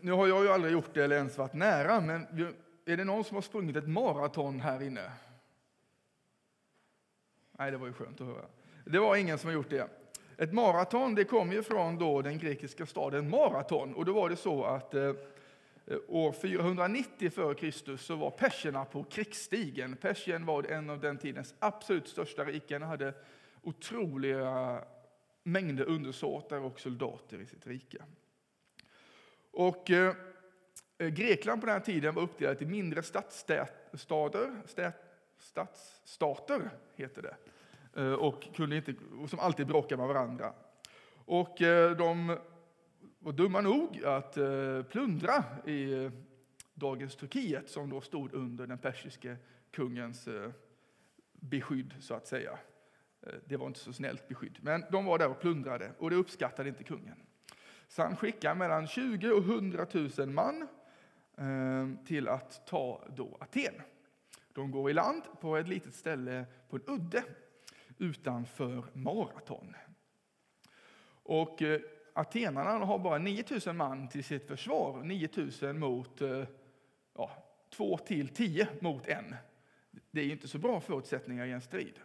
nu har jag ju aldrig gjort det eller ens varit nära, men är det någon som har sprungit ett maraton här inne? Nej, det var ju skönt att höra. Det var ingen som har gjort det. Ett maraton det kom ju från då den grekiska staden Maraton och då var det så att eh, år 490 f.Kr. så var perserna på krigsstigen. Persien var en av den tidens absolut största riken och hade otroliga mängder undersåtar och soldater i sitt rike. Och eh, eh, Grekland på den här tiden var uppdelat i mindre stadsstater, stadsstater heter det, eh, och kunde inte, som alltid bråkade med varandra. Och eh, de var dumma nog att eh, plundra i dagens Turkiet som då stod under den persiske kungens eh, beskydd, så att säga. Eh, det var inte så snällt beskydd, men de var där och plundrade och det uppskattade inte kungen. Så han skickar mellan 20 och 100 000 man ehm, till att ta då Aten. De går i land på ett litet ställe på en udde utanför Maraton. Och eh, atenarna har bara 9000 man till sitt försvar, 9000 mot eh, ja, 2 till 10 mot en. Det är inte så bra förutsättningar i en strid.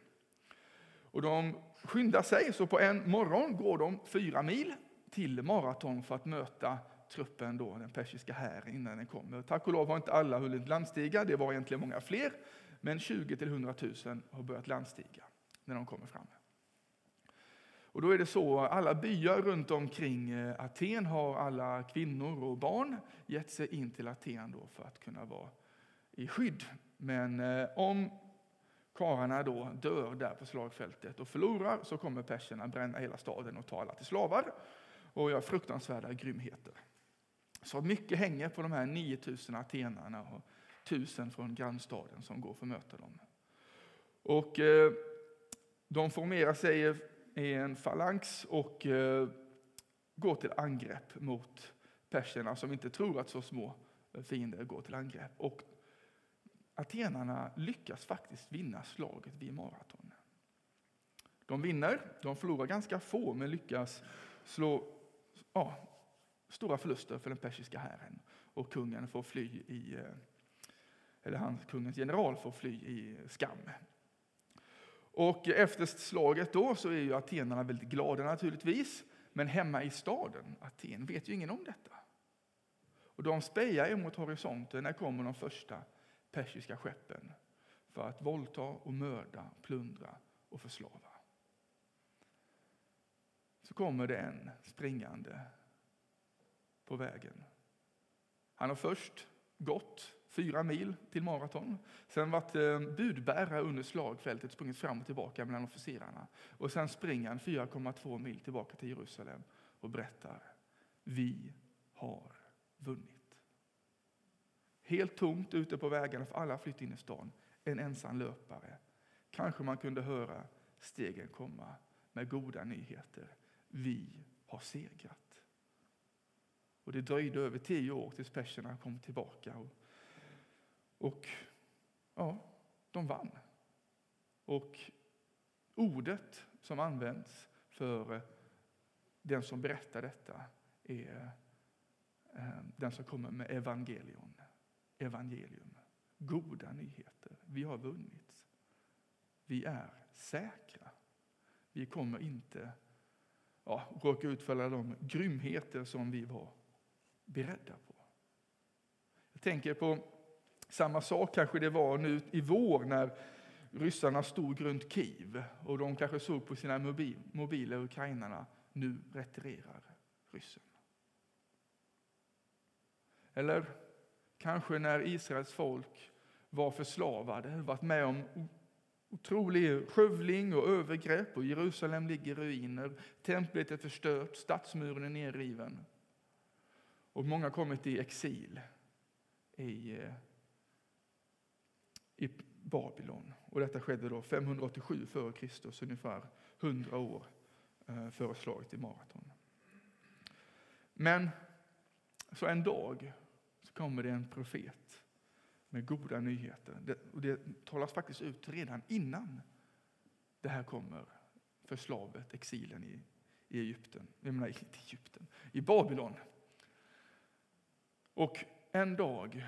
Och de skyndar sig, så på en morgon går de fyra mil till Maraton för att möta truppen, då, den persiska här innan den kommer. Tack och lov har inte alla hunnit landstiga, det var egentligen många fler, men 20 till 100 000 har börjat landstiga när de kommer fram. Och då är det så, alla byar runt omkring eh, Aten har alla kvinnor och barn gett sig in till Aten då för att kunna vara i skydd. Men eh, om karlarna då dör där på slagfältet och förlorar så kommer perserna bränna hela staden och ta alla till slavar och gör fruktansvärda grymheter. Så mycket hänger på de här 9000 atenarna och 1000 från grannstaden som går för att möta dem. Och eh, de formerar sig i en falanx och eh, går till angrepp mot perserna som inte tror att så små eh, fiender går till angrepp. Och atenarna lyckas faktiskt vinna slaget vid maraton. De vinner, de förlorar ganska få men lyckas slå ja, stora förluster för den persiska hären. Och kungen får fly i, eh, eller han, kungens general får fly i skam. Och efter slaget då så är ju atenarna väldigt glada naturligtvis. Men hemma i staden, Aten, vet ju ingen om detta. Och de spejar mot horisonten när kommer de första persiska skeppen för att våldta och mörda, plundra och förslava. Så kommer det en springande på vägen. Han har först gått fyra mil till maraton. Sen varit eh, budbärare under slagfältet, sprungit fram och tillbaka mellan officerarna. Och sen springer han 4,2 mil tillbaka till Jerusalem och berättar, vi har vunnit. Helt tomt ute på vägarna, för alla har flytt in i stan. En ensam löpare. Kanske man kunde höra stegen komma med goda nyheter. Vi har segrat. Och det dröjde över tio år tills perserna kom tillbaka. Och, och ja, de vann. Och ordet som används för eh, den som berättar detta är eh, den som kommer med evangelion. Evangelium. Goda nyheter. Vi har vunnit. Vi är säkra. Vi kommer inte ja, råka ut för alla de grymheter som vi var beredda på. Jag tänker på samma sak kanske det var nu i vår när ryssarna stod runt Kiev och de kanske såg på sina mobil, mobiler ukrainarna, nu retirerar ryssen. Eller kanske när Israels folk var förslavade, varit med om otrolig skövling och övergrepp och Jerusalem ligger i ruiner, templet är förstört, stadsmuren är nerriven. Och många har kommit i exil i, eh, i Babylon. Och detta skedde då 587 f.Kr., ungefär 100 år eh, före slaget i Maraton. Men så en dag så kommer det en profet med goda nyheter. Det, och det talas faktiskt ut redan innan det här kommer för slavet, exilen i, i Egypten. Jag menar, inte Egypten, i Babylon. Och en dag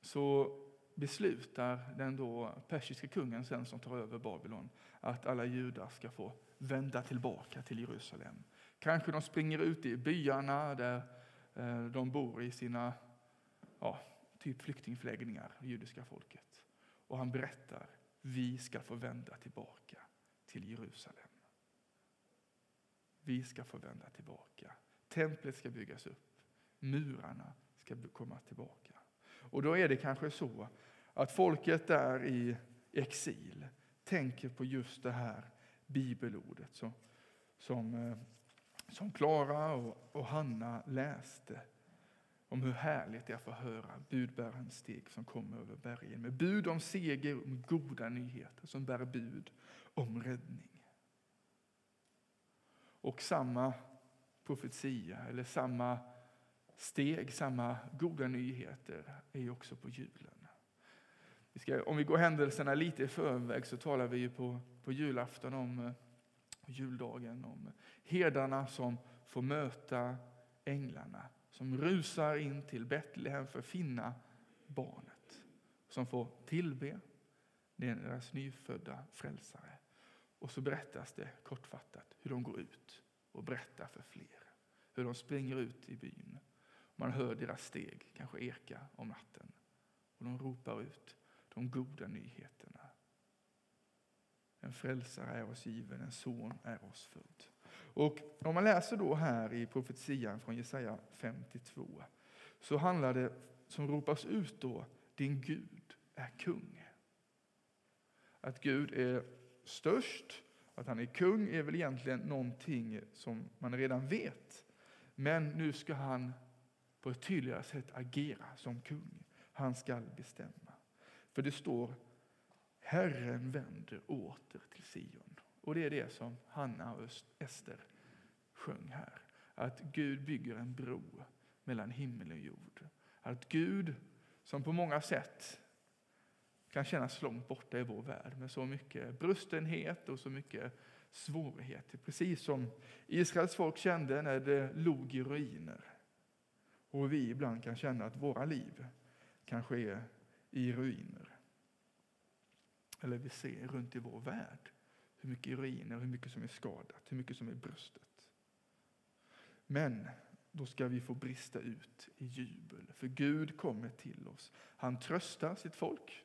så beslutar den då persiska kungen sen som tar över Babylon att alla judar ska få vända tillbaka till Jerusalem. Kanske de springer ut i byarna där eh, de bor i sina ja, typ flyktingförläggningar, det judiska folket. Och han berättar, vi ska få vända tillbaka till Jerusalem. Vi ska få vända tillbaka. Templet ska byggas upp. Murarna ska komma tillbaka. Och då är det kanske så att folket där i exil tänker på just det här bibelordet som, som, eh, som Klara och, och Hanna läste om hur härligt det är att få höra budbärarens steg som kommer över bergen med bud om seger och goda nyheter som bär bud om räddning. Och samma profetia eller samma steg, samma goda nyheter är ju också på julen. Vi ska, om vi går händelserna lite i förväg så talar vi ju på, på julafton om eh, juldagen om herdarna som får möta änglarna som rusar in till Betlehem för att finna barnet. Som får tillbe deras nyfödda frälsare. Och så berättas det kortfattat hur de går ut och berättar för fler. Hur de springer ut i byn. Man hör deras steg kanske eka om natten. Och de ropar ut de goda nyheterna. En frälsare är oss given, en son är oss född. Och om man läser då här i profetian från Jesaja 52 så handlar det som ropas ut då, din Gud är kung. Att Gud är störst, att han är kung är väl egentligen någonting som man redan vet. Men nu ska han på ett tydligare sätt agera som kung. Han ska bestämma. För det står Herren vänder åter till Sion. Och det är det som Hanna och Ester sjöng här. Att Gud bygger en bro mellan himmel och jord. Att Gud, som på många sätt kan kännas långt borta i vår värld med så mycket brustenhet och så mycket svårigheter. Precis som Israels folk kände när det låg i ruiner. Och vi ibland kan känna att våra liv kanske är i ruiner. Eller vi ser runt i vår värld hur mycket ruiner, hur mycket som är skadat, hur mycket som är brustet. Men då ska vi få brista ut i jubel, för Gud kommer till oss. Han tröstar sitt folk.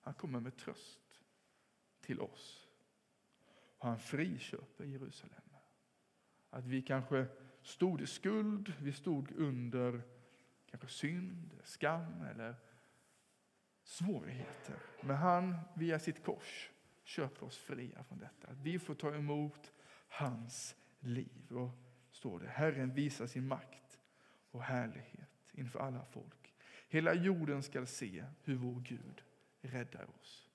Han kommer med tröst till oss. Och han friköper Jerusalem. Att vi kanske stod i skuld, vi stod under kanske synd, skam eller svårigheter. Men han via sitt kors köper oss fria från detta. Att vi får ta emot hans liv. Och står det, Herren visar sin makt och härlighet inför alla folk. Hela jorden skall se hur vår Gud räddar oss.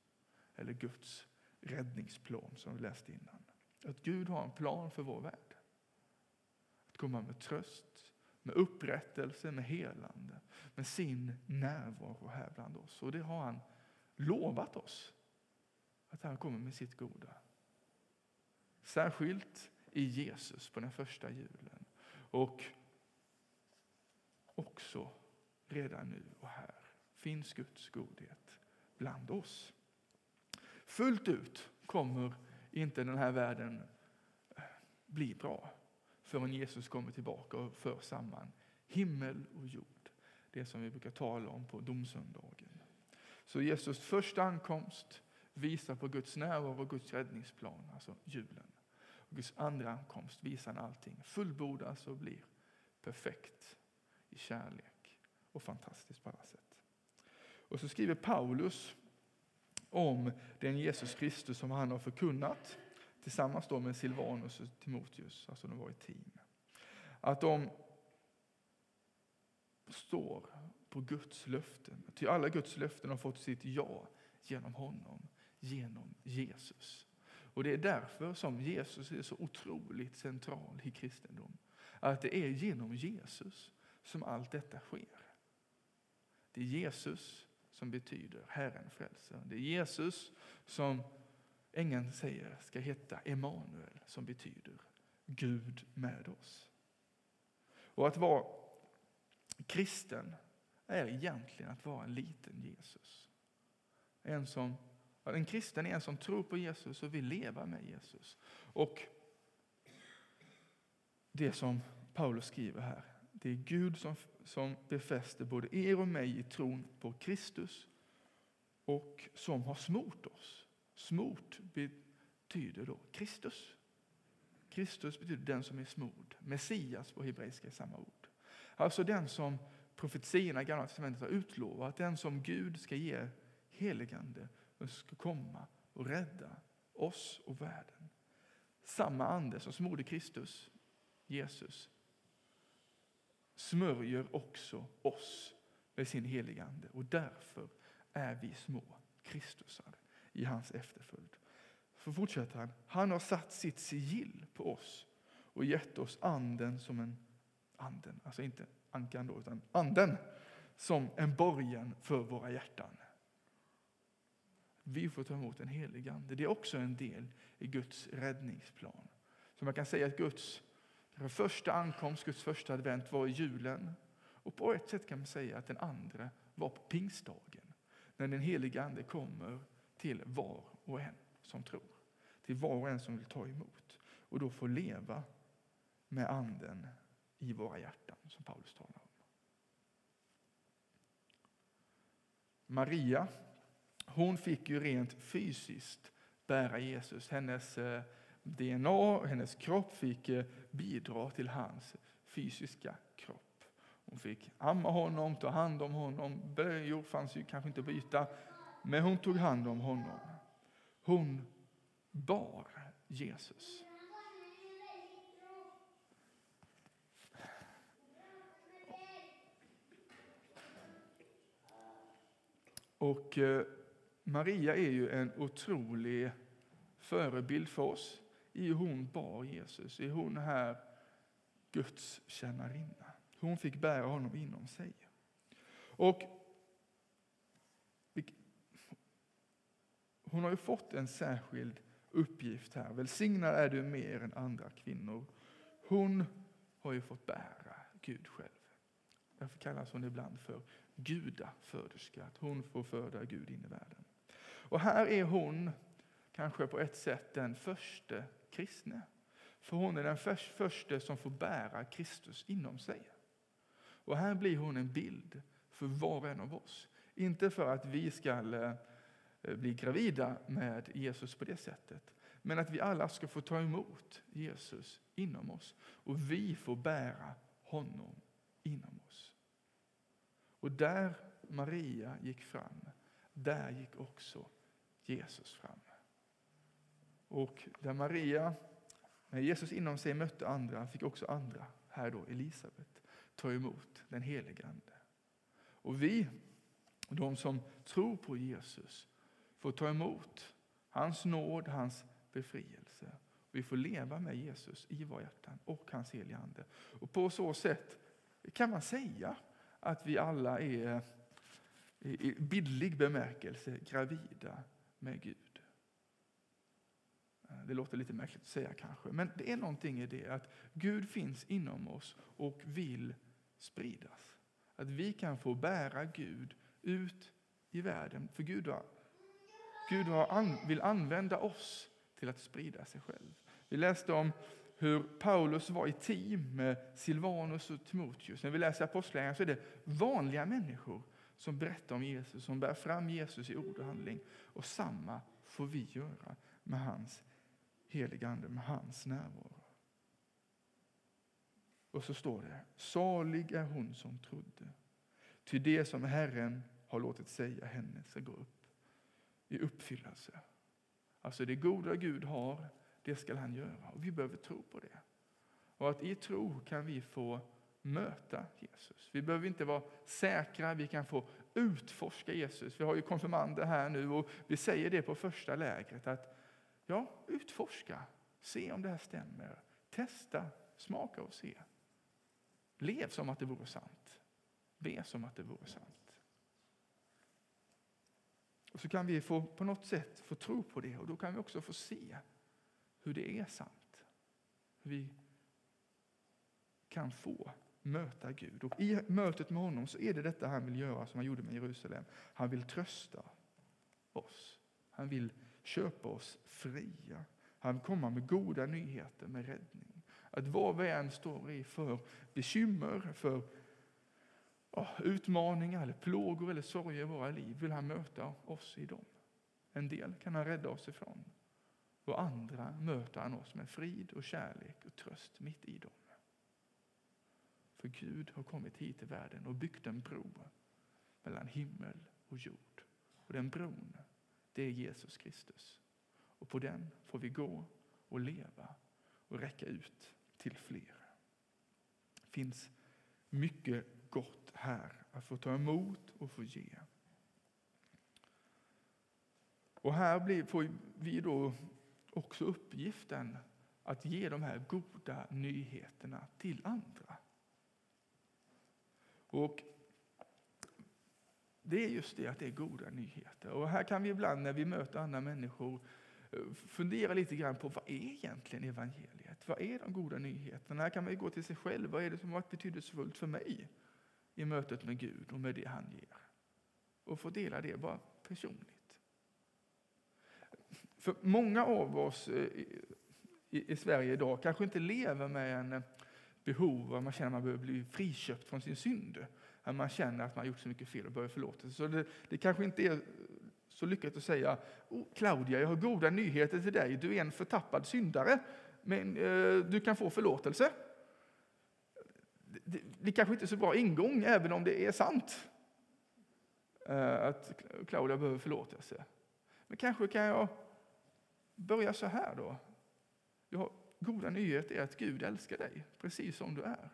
Eller Guds räddningsplan som vi läste innan. Att Gud har en plan för vår värld. Att komma med tröst, med upprättelse, med helande, med sin närvaro här bland oss. Och det har han lovat oss, att han kommer med sitt goda. Särskilt i Jesus på den första julen. Och också redan nu och här finns Guds godhet bland oss. Fullt ut kommer inte den här världen eh, bli bra förrän Jesus kommer tillbaka och för samman himmel och jord. Det som vi brukar tala om på domsöndagen. Så Jesus första ankomst visar på Guds närvaro och Guds räddningsplan, alltså julen. Och Guds andra ankomst visar när allting fullbordas och blir perfekt i kärlek och fantastiskt på alla sätt. Och så skriver Paulus om den Jesus Kristus som han har förkunnat tillsammans då med Silvanus och Timoteus, alltså de var ett team. Att de står på Guds löften. Ty alla Guds löften har fått sitt ja genom honom, genom Jesus. Och Det är därför som Jesus är så otroligt central i kristendom. Att det är genom Jesus som allt detta sker. Det är Jesus som betyder Herren frälser. Det är Jesus som ängeln säger ska heta Emanuel som betyder Gud med oss. Och att vara kristen är egentligen att vara en liten Jesus. En, som, en kristen är en som tror på Jesus och vill leva med Jesus. Och det som Paulus skriver här, det är Gud som, som befäster både er och mig i tron på Kristus och som har smort oss. Smort betyder då Kristus. Kristus betyder den som är smord. Messias på hebreiska är samma ord. Alltså den som profetierna i Gamla testamentet har utlovat, den som Gud ska ge heligande och ska komma och rädda oss och världen. Samma ande som smorde Kristus, Jesus, smörjer också oss med sin heligande och därför är vi små Kristusar i hans efterföljd. Så fortsätter han. Han har satt sitt sigill på oss och gett oss anden som en anden, alltså inte ankan då, utan anden som en borgen för våra hjärtan. Vi får ta emot en helig ande. Det är också en del i Guds räddningsplan. Så man kan säga att Guds första ankomst, Guds första advent var i julen. Och på ett sätt kan man säga att den andra var på pingstdagen. När den helige ande kommer till var och en som tror. Till var och en som vill ta emot. Och då får leva med anden i våra hjärtan, som Paulus talar om. Maria, hon fick ju rent fysiskt bära Jesus. Hennes eh, DNA och hennes kropp fick eh, bidra till hans fysiska kropp. Hon fick amma honom, ta hand om honom. Blöjor fanns ju kanske inte att byta, men hon tog hand om honom. Hon bar Jesus. Och eh, Maria är ju en otrolig förebild för oss. I hon bar Jesus, i hon här Guds tjänarinna. Hon fick bära honom inom sig. Och hon har ju fått en särskild uppgift här. Välsignad är du mer än andra kvinnor. Hon har ju fått bära Gud själv. Därför kallas hon ibland för gudaföderska, att hon får föda Gud in i världen. Och här är hon kanske på ett sätt den första kristne. För hon är den första som får bära Kristus inom sig. Och här blir hon en bild för var och en av oss. Inte för att vi ska eh, bli gravida med Jesus på det sättet, men att vi alla ska få ta emot Jesus inom oss och vi får bära honom inom oss. Och där Maria gick fram, där gick också Jesus fram. Och där Maria, med Jesus inom sig mötte andra, fick också andra, här då Elisabet, ta emot den helige Ande. Och vi, de som tror på Jesus, får ta emot hans nåd, hans befrielse. Vi får leva med Jesus i våra hjärtan och hans heliga Ande. Och på så sätt kan man säga att vi alla är i bildlig bemärkelse gravida med Gud. Det låter lite märkligt att säga kanske, men det är någonting i det att Gud finns inom oss och vill spridas. Att vi kan få bära Gud ut i världen, för Gud, har, Gud har, vill använda oss till att sprida sig själv. Vi läste om hur Paulus var i team med Silvanus och Timoteus. När vi läser Apostlagärningarna så är det vanliga människor som berättar om Jesus, som bär fram Jesus i ord och handling. Och samma får vi göra med hans heliga Ande, med hans närvaro. Och så står det, salig är hon som trodde. Ty det som Herren har låtit säga henne ska gå upp i uppfyllelse. Alltså det goda Gud har, det ska han göra. Och vi behöver tro på det. Och att i tro kan vi få möta Jesus. Vi behöver inte vara säkra, vi kan få utforska Jesus. Vi har ju konfirmander här nu och vi säger det på första lägret att ja, utforska, se om det här stämmer. Testa, smaka och se. Lev som att det vore sant. Be som att det vore sant. Och så kan vi få, på något sätt få tro på det och då kan vi också få se hur det är sant. Hur vi kan få möta Gud. Och i mötet med honom så är det detta han vill göra som han gjorde med Jerusalem. Han vill trösta oss. Han vill köpa oss fria. Han vill komma med goda nyheter, med räddning. Att vad vi än står i för bekymmer, för oh, utmaningar, eller plågor eller sorger i våra liv vill han möta oss i dem. En del kan han rädda oss ifrån. Och andra möter han oss med frid och kärlek och tröst mitt i dem. För Gud har kommit hit till världen och byggt en bro mellan himmel och jord. Och den bron, det är Jesus Kristus. Och på den får vi gå och leva och räcka ut till fler. Det finns mycket gott här att få ta emot och få ge. Och här blir, får vi då också uppgiften att ge de här goda nyheterna till andra. Och det är just det att det är goda nyheter. Och här kan vi ibland när vi möter andra människor eh, fundera lite grann på vad är egentligen evangeliet? Vad är de goda nyheterna? Här kan man gå till sig själv. Vad är det som har varit betydelsefullt för mig i mötet med Gud och med det han ger? Och få dela det bara personligt. För många av oss eh, i Sverige idag kanske inte lever med en behov att man känner att man behöver bli friköpt från sin synd. Att man känner att man har gjort så mycket fel och behöver förlåtelse. Så det, det kanske inte är så lyckat att säga oh, Claudia, jag har goda nyheter till dig. Du är en förtappad syndare, men eh, du kan få förlåtelse. Det, det, det kanske inte är så bra ingång, även om det är sant eh, att Claudia behöver förlåtelse. Men kanske kan jag börja så här då. Jag har goda nyhet är att Gud älskar dig precis som du är.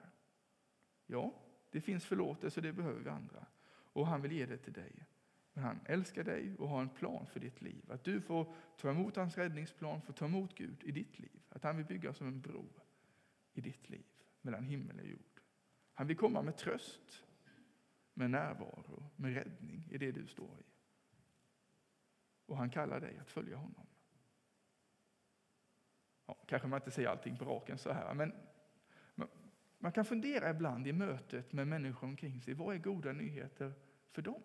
Ja, det finns förlåtelse och det behöver vi andra. Och han vill ge det till dig. Men han älskar dig och har en plan för ditt liv. Att du får ta emot hans räddningsplan, får ta emot Gud i ditt liv. Att han vill bygga som en bro i ditt liv mellan himmel och jord. Han vill komma med tröst, med närvaro, med räddning i det du står i. Och han kallar dig att följa honom. Ja, kanske man inte säger allting på raken så här, men man kan fundera ibland i mötet med människor omkring sig. Vad är goda nyheter för dem?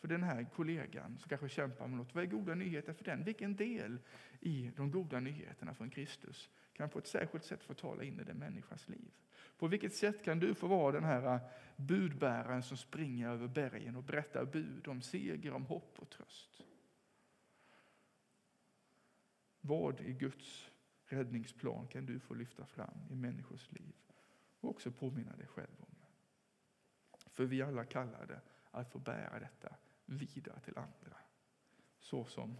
För den här kollegan som kanske kämpar med något. Vad är goda nyheter för den? Vilken del i de goda nyheterna från Kristus kan på ett särskilt sätt få tala in i den människans liv? På vilket sätt kan du få vara den här budbäraren som springer över bergen och berättar bud om seger, om hopp och tröst? Vad i Guds räddningsplan kan du få lyfta fram i människors liv och också påminna dig själv om? För vi alla kallade att få bära detta vidare till andra. Så som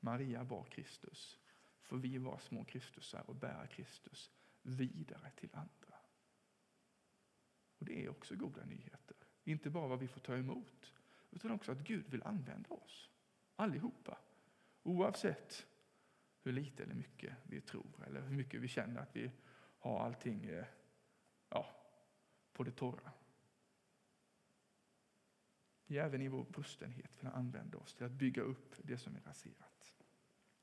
Maria bar Kristus, får vi vara små Kristusar och bära Kristus vidare till andra. Och Det är också goda nyheter. Inte bara vad vi får ta emot, utan också att Gud vill använda oss. Allihopa. Oavsett hur lite eller mycket vi tror eller hur mycket vi känner att vi har allting eh, ja, på det torra. Vi även i vår brustenhet vill använda oss till att bygga upp det som är raserat.